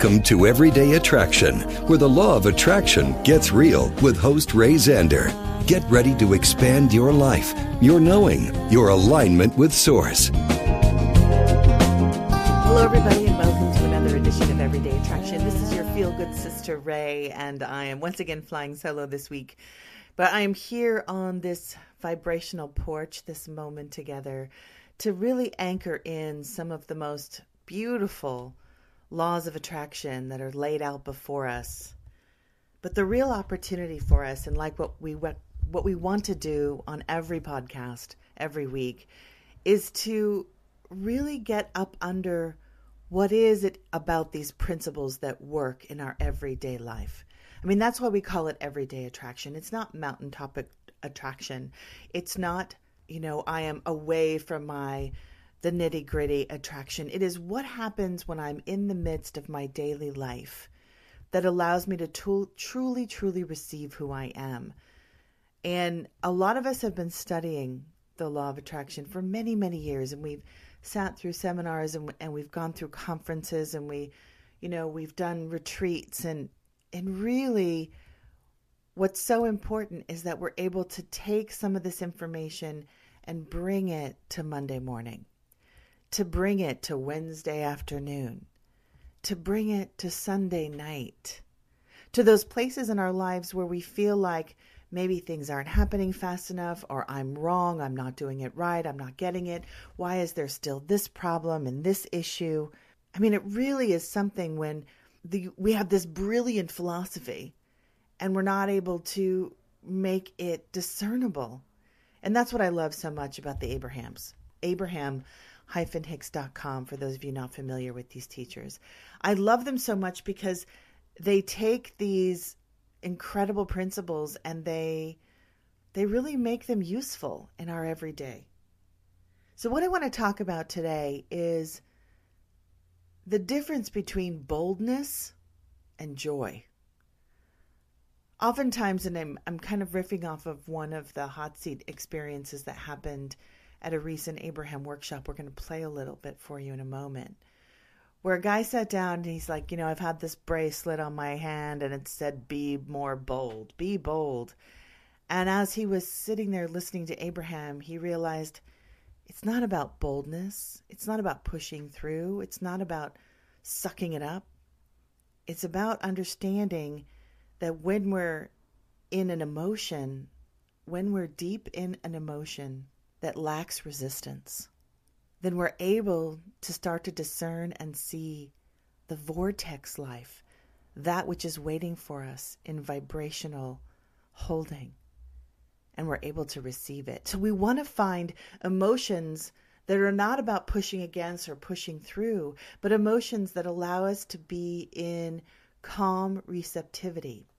Welcome to Everyday Attraction, where the law of attraction gets real with host Ray Zander. Get ready to expand your life, your knowing, your alignment with Source. Hello, everybody, and welcome to another edition of Everyday Attraction. This is your feel good sister, Ray, and I am once again flying solo this week. But I am here on this vibrational porch, this moment together, to really anchor in some of the most beautiful laws of attraction that are laid out before us. But the real opportunity for us, and like what we what, we want to do on every podcast every week, is to really get up under what is it about these principles that work in our everyday life. I mean, that's why we call it everyday attraction. It's not mountaintop attraction. It's not, you know, I am away from my the nitty gritty attraction. It is what happens when I'm in the midst of my daily life that allows me to truly, truly receive who I am. And a lot of us have been studying the law of attraction for many, many years, and we've sat through seminars and, and we've gone through conferences and we, you know, we've done retreats and and really what's so important is that we're able to take some of this information and bring it to Monday morning, to bring it to Wednesday afternoon, to bring it to Sunday night, to those places in our lives where we feel like maybe things aren't happening fast enough, or I'm wrong, I'm not doing it right, I'm not getting it. Why is there still this problem and this issue? I mean, it really is something when the, we have this brilliant philosophy and we're not able to make it discernible. And that's what I love so much about the Abrahams. Abraham hicks.com for those of you not familiar with these teachers. I love them so much because they take these incredible principles and they they really make them useful in our everyday. So what I want to talk about today is the difference between boldness and joy. Oftentimes, and I'm, I'm kind of riffing off of one of the hot seat experiences that happened at a recent Abraham workshop. We're going to play a little bit for you in a moment. Where a guy sat down and he's like, You know, I've had this bracelet on my hand and it said, Be more bold, be bold. And as he was sitting there listening to Abraham, he realized it's not about boldness. It's not about pushing through. It's not about sucking it up. It's about understanding that when we're in an emotion, when we're deep in an emotion that lacks resistance, then we're able to start to discern and see the vortex life, that which is waiting for us in vibrational holding and we're able to receive it. So we want to find emotions that are not about pushing against or pushing through, but emotions that allow us to be in calm receptivity.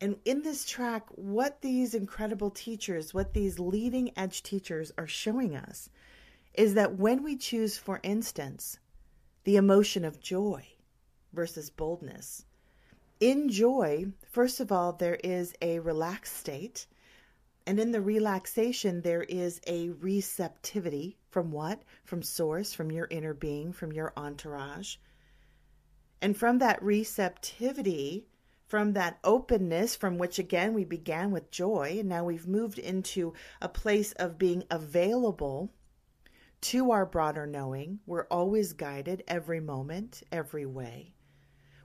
And in this track, what these incredible teachers, what these leading edge teachers are showing us is that when we choose, for instance, the emotion of joy versus boldness, in joy, first of all, there is a relaxed state. And in the relaxation, there is a receptivity from what? From source, from your inner being, from your entourage. And from that receptivity, from that openness, from which again we began with joy, and now we've moved into a place of being available to our broader knowing. We're always guided every moment, every way.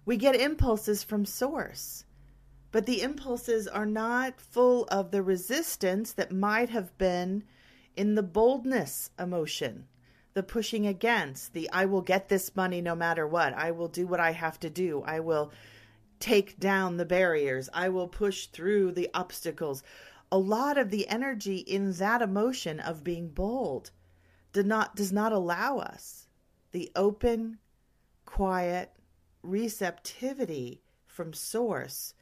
We get impulses from source, but the impulses are not full of the resistance that might have been in the boldness emotion, the pushing against, the I will get this money no matter what. I will do what I have to do. I will take down the barriers. I will push through the obstacles. A lot of the energy in that emotion of being bold did not does not allow us the open, quiet receptivity from source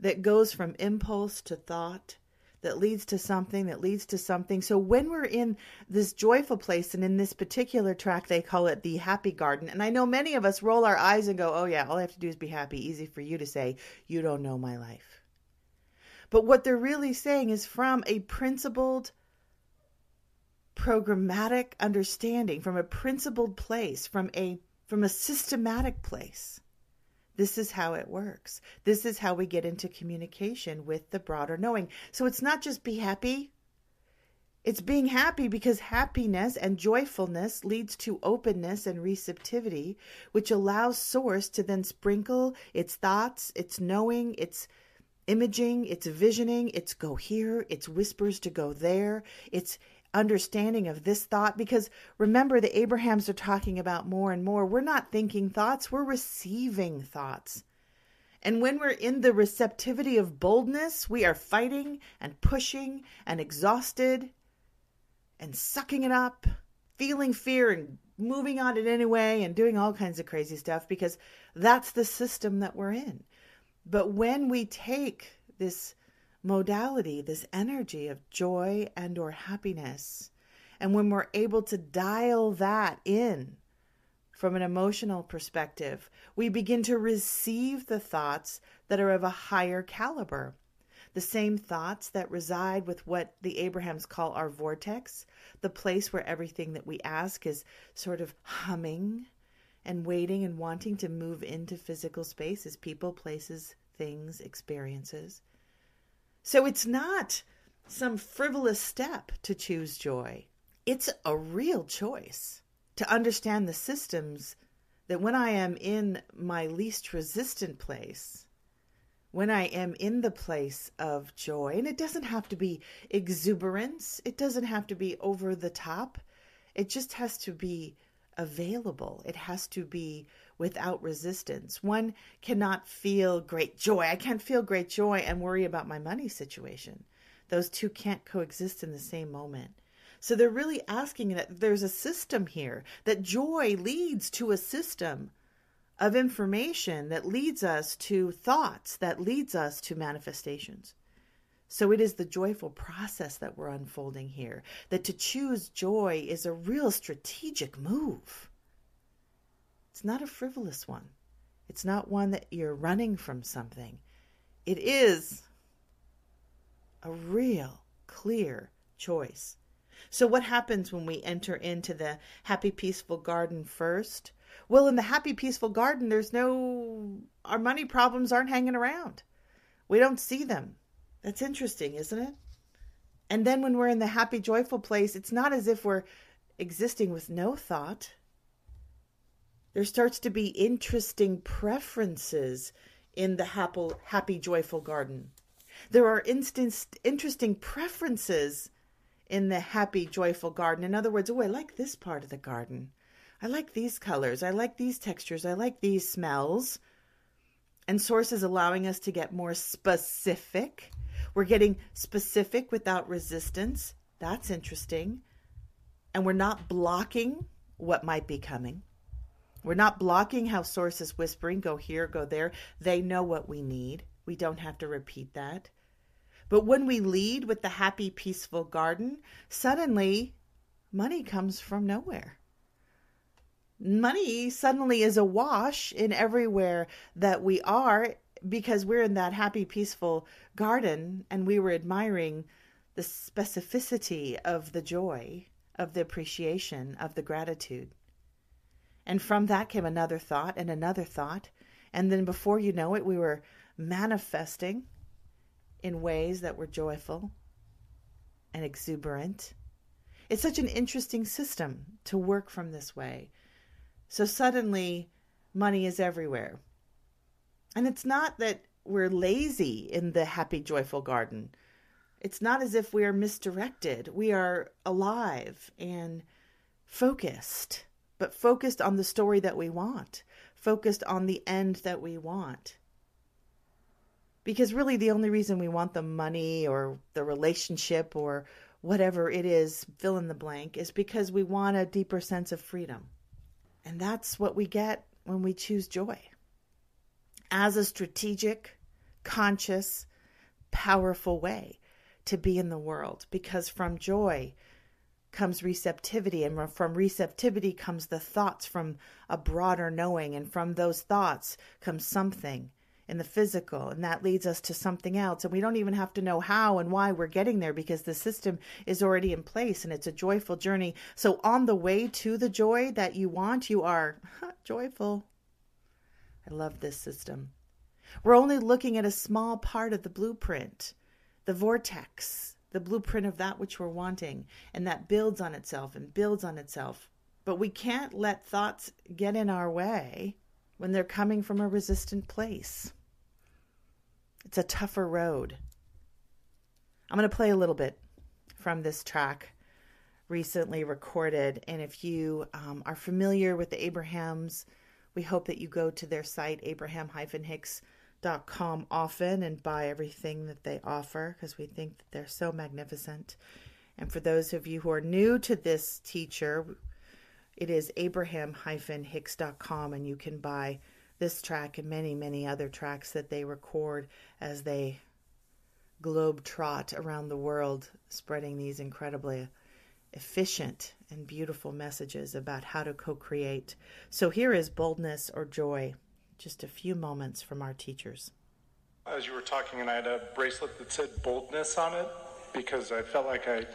that goes from impulse to thought that leads to something that leads to something. So when we're in this joyful place and in this particular track they call it the happy garden. And I know many of us roll our eyes and go, "Oh yeah, all I have to do is be happy." Easy for you to say, "You don't know my life." But what they're really saying is from a principled programmatic understanding, from a principled place, from a from a systematic place. This is how it works. This is how we get into communication with the broader knowing. So it's not just be happy. It's being happy because happiness and joyfulness leads to openness and receptivity, which allows Source to then sprinkle its thoughts, its knowing, its imaging, its visioning, its go here, its whispers to go there, its understanding of this thought because remember the Abrahams are talking about more and more. We're not thinking thoughts, we're receiving thoughts. And when we're in the receptivity of boldness, we are fighting and pushing and exhausted and sucking it up, feeling fear and moving on it anyway and doing all kinds of crazy stuff because that's the system that we're in. But when we take this modality, this energy of joy and or happiness. And when we're able to dial that in from an emotional perspective, we begin to receive the thoughts that are of a higher caliber. The same thoughts that reside with what the Abrahams call our vortex, the place where everything that we ask is sort of humming and waiting and wanting to move into physical space as people, places, things, experiences. So it's not some frivolous step to choose joy. It's a real choice to understand the systems that when I am in my least resistant place, when I am in the place of joy, and it doesn't have to be exuberance, it doesn't have to be over the top, it just has to be available. It has to be without resistance. One cannot feel great joy. I can't feel great joy and worry about my money situation. Those two can't coexist in the same moment. So they're really asking that there's a system here, that joy leads to a system of information that leads us to thoughts, that leads us to manifestations. So it is the joyful process that we're unfolding here. That to choose joy is a real strategic move. It's not a frivolous one. It's not one that you're running from something. It is a real, clear choice. So, what happens when we enter into the happy, peaceful garden first? Well, in the happy, peaceful garden, there's no, our money problems aren't hanging around. We don't see them. That's interesting, isn't it? And then when we're in the happy, joyful place, it's not as if we're existing with no thought. There starts to be interesting preferences in the happy, happy joyful garden. There are interesting preferences in the happy, joyful garden. In other words, oh, I like this part of the garden. I like these colors. I like these textures. I like these smells. And Source is allowing us to get more specific we're getting specific without resistance. That's interesting. And we're not blocking what might be coming. We're not blocking how Source is whispering, go here, go there. They know what we need. We don't have to repeat that. But when we lead with the happy, peaceful garden, suddenly money comes from nowhere. Money suddenly is awash in everywhere that we are because we're in that happy, peaceful garden and we were admiring the specificity of the joy, of the appreciation, of the gratitude. And from that came another thought and another thought. And then before you know it, we were manifesting in ways that were joyful and exuberant. It's such an interesting system to work from this way. So suddenly, money is everywhere. And it's not that we're lazy in the happy, joyful garden. It's not as if we are misdirected. We are alive and focused, but focused on the story that we want, focused on the end that we want. Because really, the only reason we want the money or the relationship or whatever it is, fill in the blank, is because we want a deeper sense of freedom. And that's what we get when we choose joy. As a strategic, conscious, powerful way to be in the world, because from joy comes receptivity, and from receptivity comes the thoughts from a broader knowing, and from those thoughts comes something in the physical, and that leads us to something else. And we don't even have to know how and why we're getting there because the system is already in place and it's a joyful journey. So, on the way to the joy that you want, you are joyful. I love this system. We're only looking at a small part of the blueprint, the vortex, the blueprint of that which we're wanting, and that builds on itself and builds on itself. But we can't let thoughts get in our way when they're coming from a resistant place. It's a tougher road. I'm going to play a little bit from this track recently recorded. And if you um, are familiar with the Abrahams, we hope that you go to their site, abraham-hicks.com, often and buy everything that they offer because we think that they're so magnificent. And for those of you who are new to this teacher, it is abraham-hicks.com, and you can buy this track and many, many other tracks that they record as they globe trot around the world, spreading these incredibly efficient and beautiful messages about how to co create. So here is boldness or joy, just a few moments from our teachers. As you were talking, and I had a bracelet that said boldness on it because I felt like I, at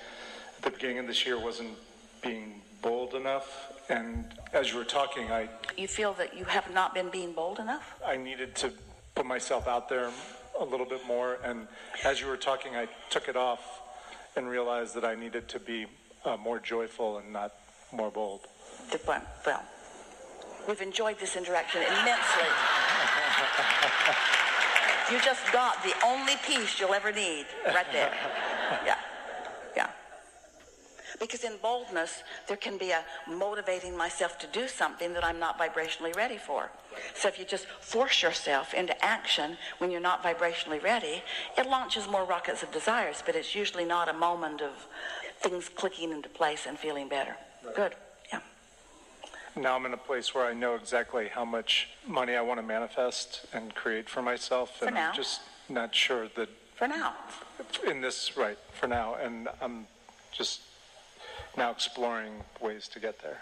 the beginning of this year, wasn't being bold enough. And as you were talking, I, You feel that you have not been being bold enough? I needed to put myself out there a little bit more. And as you were talking, I took it off and realized that I needed to be uh, more joyful and not more bold. The- Well, well, we've enjoyed this interaction immensely. you just got the only piece you'll ever need right there. Yeah. Yeah. Because in boldness, there can be a motivating myself to do something that I'm not vibrationally ready for. So if you just force yourself into action when you're not vibrationally ready, it launches more rockets of desires, but it's usually not a moment of things clicking into place and feeling better. Good. Now I'm in a place where I know exactly how much money I want to manifest and create for myself. and now. I'm just not sure that For now. in this, right, for now. And I'm just now exploring ways to get there.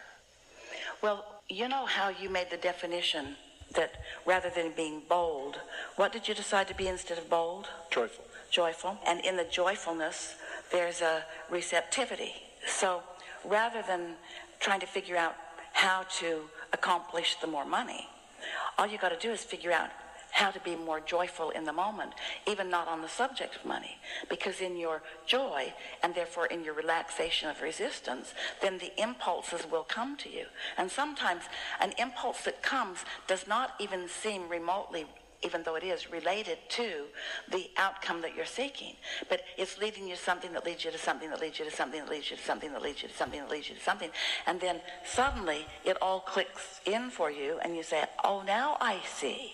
Well, you know how you made the definition that rather than being bold, what did you decide to be instead of bold? Joyful. Joyful. And in the joyfulness, there's a receptivity. So rather than trying to figure out how to accomplish the more money, all you got to do is figure out how to be more joyful in the moment, even not on the subject of money. Because in your joy, and therefore in your relaxation of resistance, then the impulses will come to you. And sometimes an impulse that comes does not even seem remotely even though it is related to the outcome that you're seeking. But it's leading you to something that leads you to something that leads you to something that leads you to something that leads you to something that leads you to something. And then suddenly it all clicks in for you and you say, oh, now I see.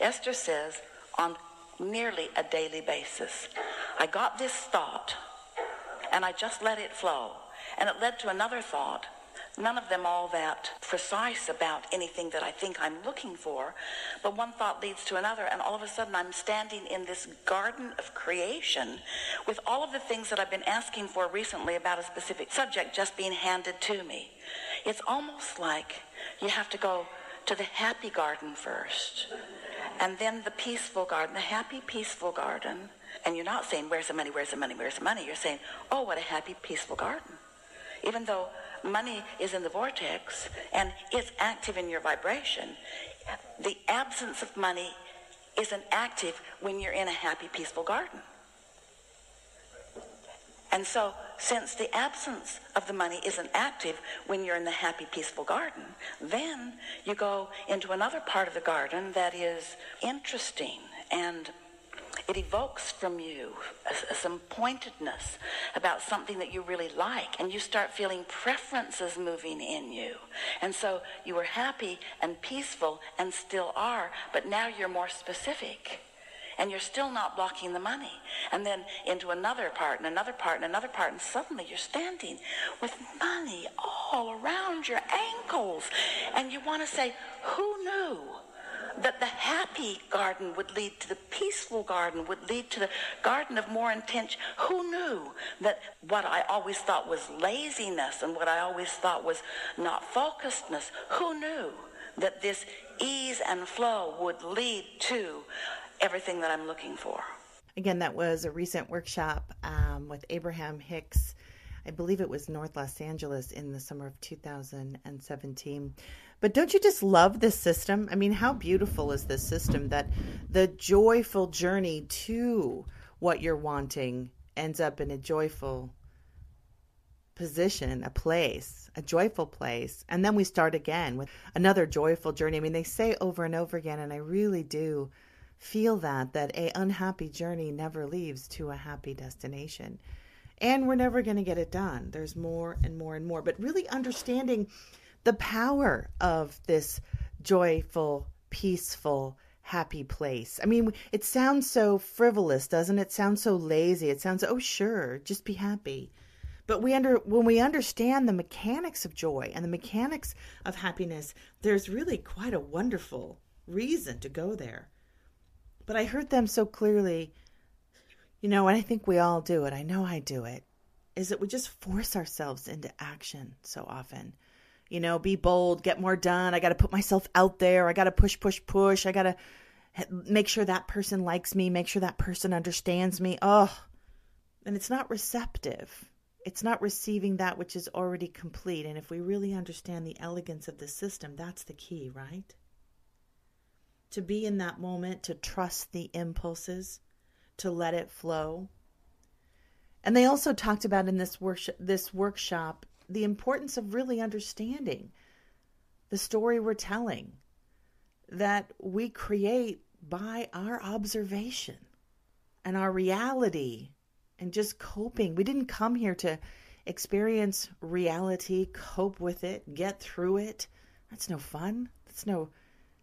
Esther says on nearly a daily basis, I got this thought and I just let it flow. And it led to another thought none of them all that precise about anything that I think I'm looking for, but one thought leads to another, and all of a sudden I'm standing in this garden of creation with all of the things that I've been asking for recently about a specific subject just being handed to me. It's almost like you have to go to the happy garden first, and then the peaceful garden, the happy, peaceful garden. And you're not saying, Where's the money? Where's the money? Where's the money? You're saying, Oh, what a happy, peaceful garden. Even though money is in the vortex and it's active in your vibration, the absence of money isn't active when you're in a happy, peaceful garden. And so, since the absence of the money isn't active when you're in the happy, peaceful garden, then you go into another part of the garden that is interesting and it evokes from you a- some pointedness about something that you really like, and you start feeling preferences moving in you. And so you were happy and peaceful and still are, but now you're more specific. And you're still not blocking the money. And then into another part and another part and another part, and suddenly you're standing with money all around your ankles. And you want to say, Who knew? That the happy garden would lead to the peaceful garden, would lead to the garden of more intention. Who knew that what I always thought was laziness and what I always thought was not focusedness, who knew that this ease and flow would lead to everything that I'm looking for? Again, that was a recent workshop um, with Abraham Hicks. I believe it was North Los Angeles in the summer of 2017. But don't you just love this system? I mean, how beautiful is this system that the joyful journey to what you're wanting ends up in a joyful position, a place, a joyful place. And then we start again with another joyful journey. I mean, they say over and over again, and I really do feel that that a unhappy journey never leads to a happy destination. And we're never going to get it done. There's more and more and more. But really understanding the power of this joyful, peaceful, happy place. I mean, it sounds so frivolous, doesn't it? it sounds so lazy. It sounds oh sure, just be happy. But we under when we understand the mechanics of joy and the mechanics of happiness, there's really quite a wonderful reason to go there. But I heard them so clearly, you know, and I think we all do it. I know I do it. Is that we just force ourselves into action so often you know, be bold, get more done. I got to put myself out there. I got to push, push, push. I got to make sure that person likes me, make sure that person understands me. Oh, and it's not receptive. It's not receiving that which is already complete. And if we really understand the elegance of the system, that's the key, right? To be in that moment, to trust the impulses, to let it flow. And they also talked about in this workshop, this workshop the importance of really understanding the story we're telling that we create by our observation and our reality and just coping. We didn't come here to experience reality, cope with it, get through it. That's no fun. That's no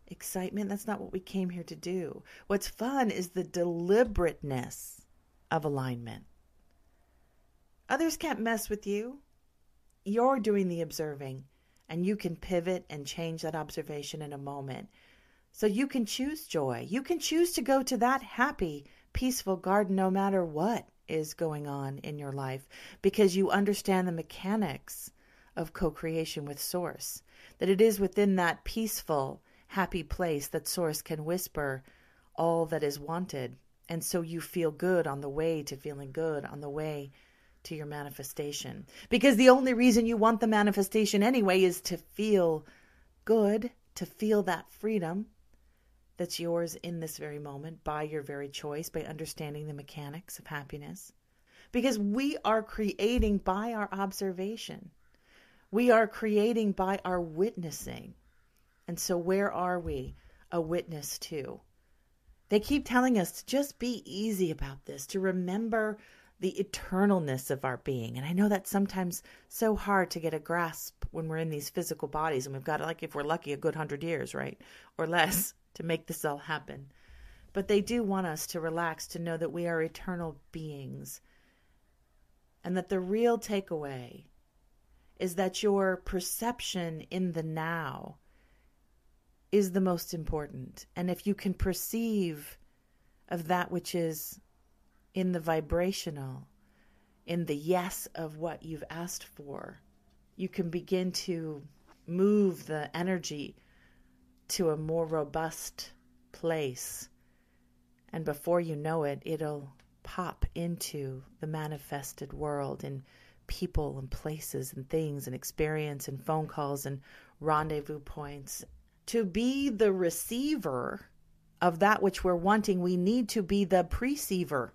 excitement. That's not what we came here to do. What's fun is the deliberateness of alignment. Others can't mess with you you're doing the observing and you can pivot and change that observation in a moment. So you can choose joy. You can choose to go to that happy, peaceful garden no matter what is going on in your life because you understand the mechanics of co creation with Source. That it is within that peaceful, happy place that Source can whisper all that is wanted. And so you feel good on the way to feeling good, on the way to your manifestation. Because the only reason you want the manifestation anyway is to feel good, to feel that freedom that's yours in this very moment by your very choice, by understanding the mechanics of happiness. Because we are creating by our observation, we are creating by our witnessing. And so, where are we a witness to? They keep telling us to just be easy about this, to remember the eternalness of our being. And I know that's sometimes so hard to get a grasp when we're in these physical bodies and we've got, like, if we're lucky, a good hundred years, right? Or less to make this all happen. But they do want us to relax, to know that we are eternal beings. And that the real takeaway is that your perception in the now is the most important. And if you can perceive of that which is in the vibrational, in the yes of what you've asked for, you can begin to move the energy to a more robust place. And before you know it, it'll pop into the manifested world in people and places and things and experience and phone calls and rendezvous points. To be the receiver of that which we're wanting, we need to be the perceiver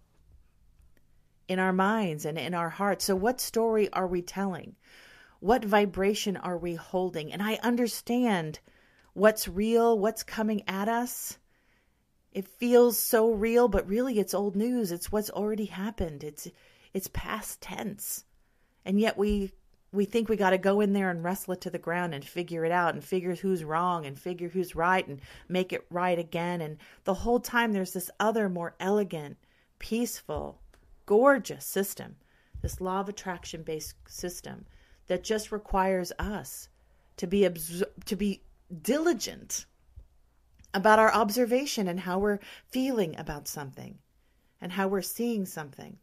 in our minds and in our hearts. So, what story are we telling? What vibration are we holding? And I understand what's real, what's coming at us It feels so real, but really it's old news. It's what's already happened. It's it's past tense. And yet we we think we got to go in there and wrestle it to the ground and figure it out and figure who's wrong and figure who's right and make it right again and the whole time there's this other more elegant, peaceful, gorgeous system. This law of attraction based system that just requires us to be to be diligent about our observation and how we're feeling about something and how we're seeing something.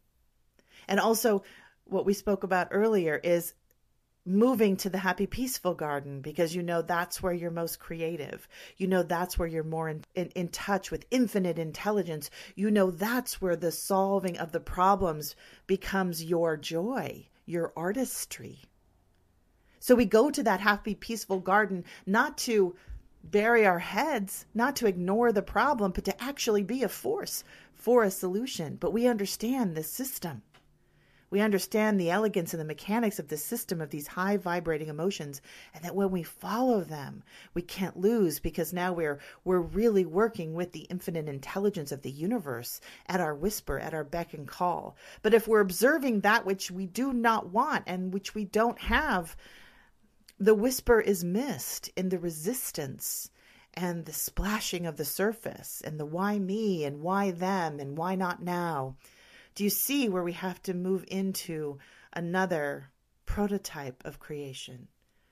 And also what we spoke about earlier is moving to the happy peaceful garden because you know that's where you're most creative. You know that's where you're more in, in, in, touch with infinite intelligence. You know that's where the solving of the problems becomes your joy your artistry. So we go to that happy peaceful garden not to bury our heads not to ignore the problem but to actually be a force for a solution. But we understand the system we understand the elegance and the mechanics of the system of these high vibrating emotions, and that when we follow them, we can't lose because now we're we're really working with the infinite intelligence of the universe at our whisper, at our beck and call. But if we're observing that which we do not want and which we don't have, the whisper is missed in the resistance and the splashing of the surface and the why me and why them and why not now do you see where we have to move into another prototype of creation,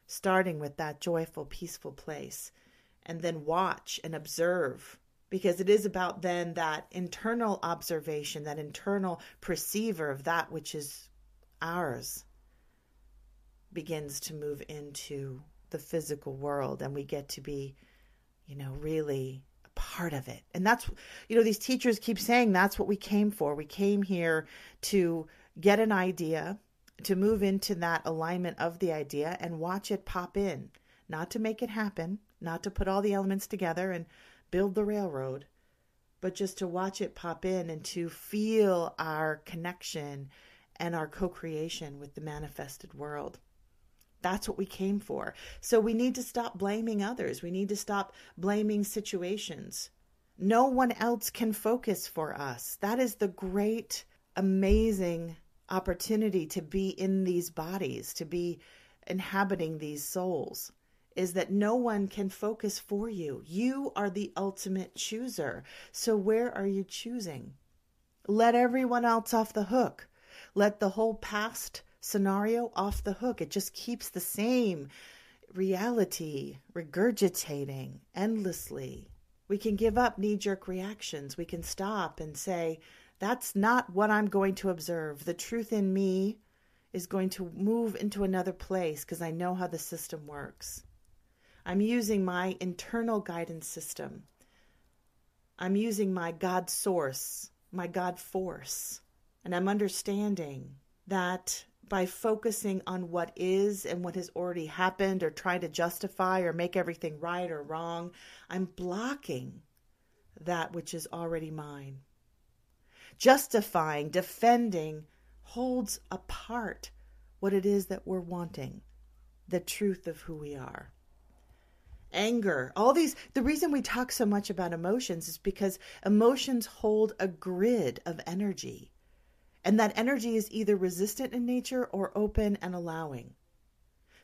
starting with that joyful, peaceful place, and then watch and observe? Because it is about then that internal observation, that internal perceiver of that which is ours begins to move into the physical world, and we get to be, you know, really part of it. And that's, you know, these teachers keep saying that's what we came for. We came here to get an idea, to move into that alignment of the idea and watch it pop in, not to make it happen, not to put all the elements together and build the railroad, but just to watch it pop in and to feel our connection and our co creation with the manifested world. That's what we came for. So we need to stop blaming others. We need to stop blaming situations. No one else can focus for us. That is the great, amazing opportunity to be in these bodies, to be inhabiting these souls, is that no one can focus for you. You are the ultimate chooser. So where are you choosing? Let everyone else off the hook. Let the whole past scenario off the hook. It just keeps the same reality regurgitating endlessly. We can give up knee jerk reactions. We can stop and say, that's not what I'm going to observe. The truth in me is going to move into another place because I know how the system works. I'm using my internal guidance system. I'm using my God source, my God force, and I'm understanding that by focusing on what is and what has already happened or trying to justify or make everything right or wrong, I'm blocking that which is already mine. Justifying, defending holds apart what it is that we're wanting, the truth of who we are. Anger, all these, the reason we talk so much about emotions is because emotions hold a grid of energy. And that energy is either resistant in nature or open and allowing.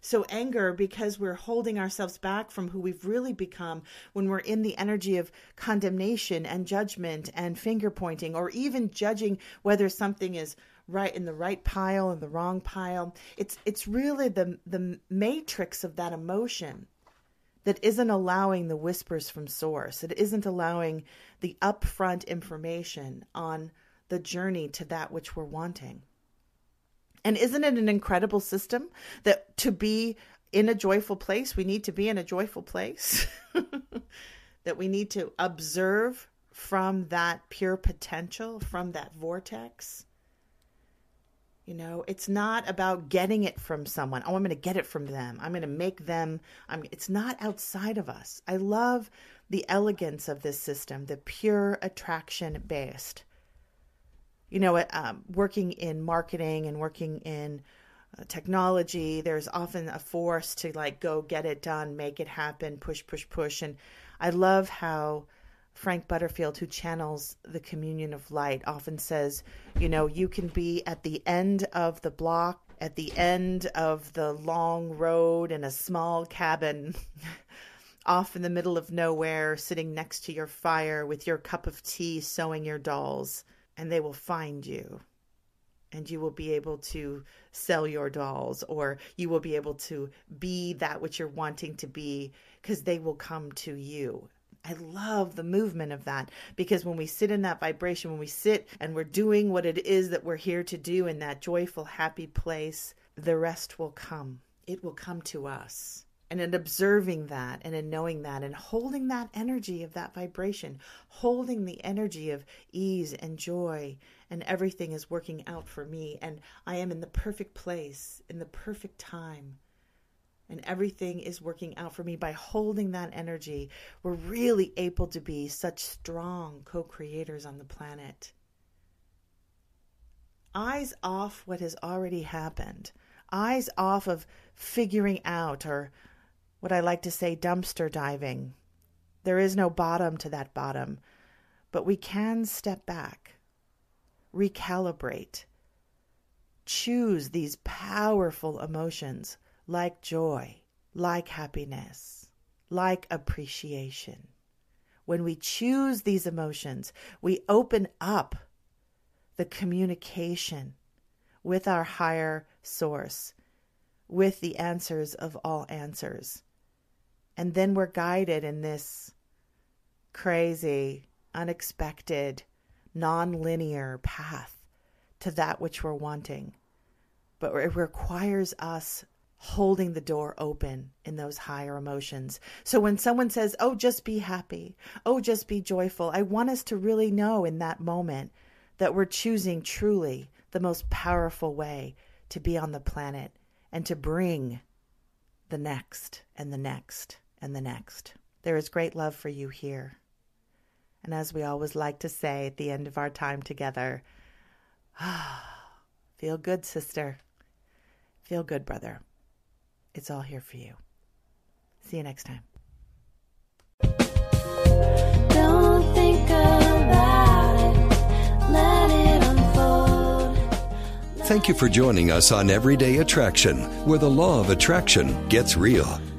So, anger, because we're holding ourselves back from who we've really become when we're in the energy of condemnation and judgment and finger pointing, or even judging whether something is right in the right pile and the wrong pile. It's, it's really the, the matrix of that emotion that isn't allowing the whispers from source. It isn't allowing the upfront information on the journey to that which we're wanting. And isn't it an incredible system that to be in a joyful place, we need to be in a joyful place? that we need to observe from that pure potential, from that vortex. You know, it's not about getting it from someone. Oh, I'm going to get it from them. I'm going to make them. I'm, it's not outside of us. I love the elegance of this system, the pure attraction based you know, um, working in marketing and working in uh, technology, there's often a force to like go get it done, make it happen, push, push, push. And I love how Frank Butterfield, who channels the communion of light, often says, you know, you can be at the end of the block, at the end of the long road in a small cabin, off in the middle of nowhere, sitting next to your fire with your cup of tea, sewing your dolls, and they will find you. And you will be able to sell your dolls, or you will be able to be that which you're wanting to be, because they will come to you I love the movement of that because when we sit in that vibration, when we sit and we're doing what it is that we're here to do in that joyful, happy place, the rest will come. It will come to us. And in observing that and in knowing that and holding that energy of that vibration, holding the energy of ease and joy, and everything is working out for me, and I am in the perfect place, in the perfect time. And everything is working out for me by holding that energy, we're really able to be such strong co creators on the planet. Eyes off what has already happened, eyes off of figuring out, or what I like to say, dumpster diving. There is no bottom to that bottom, but we can step back, recalibrate, choose these powerful emotions like joy, like happiness, like appreciation. When we choose these emotions, we open up the communication with our higher source, with the answers of all answers. And then we're guided in this crazy, unexpected, non-linear path to that which we're wanting. But it requires us holding the door open in those higher emotions. So when someone says, Oh, just be happy, oh, just be joyful, I want us to really know in that moment that we're choosing truly the most powerful way to be on the planet and to bring the next and the next and the next. There is great love for you here. And as we always like to say at the end of our time together, ah, feel good, sister. Feel good, brother. It's all here for you. See you next time. Don't think about it. Let it unfold. Thank you for joining us on Everyday Attraction, where the law of attraction gets real.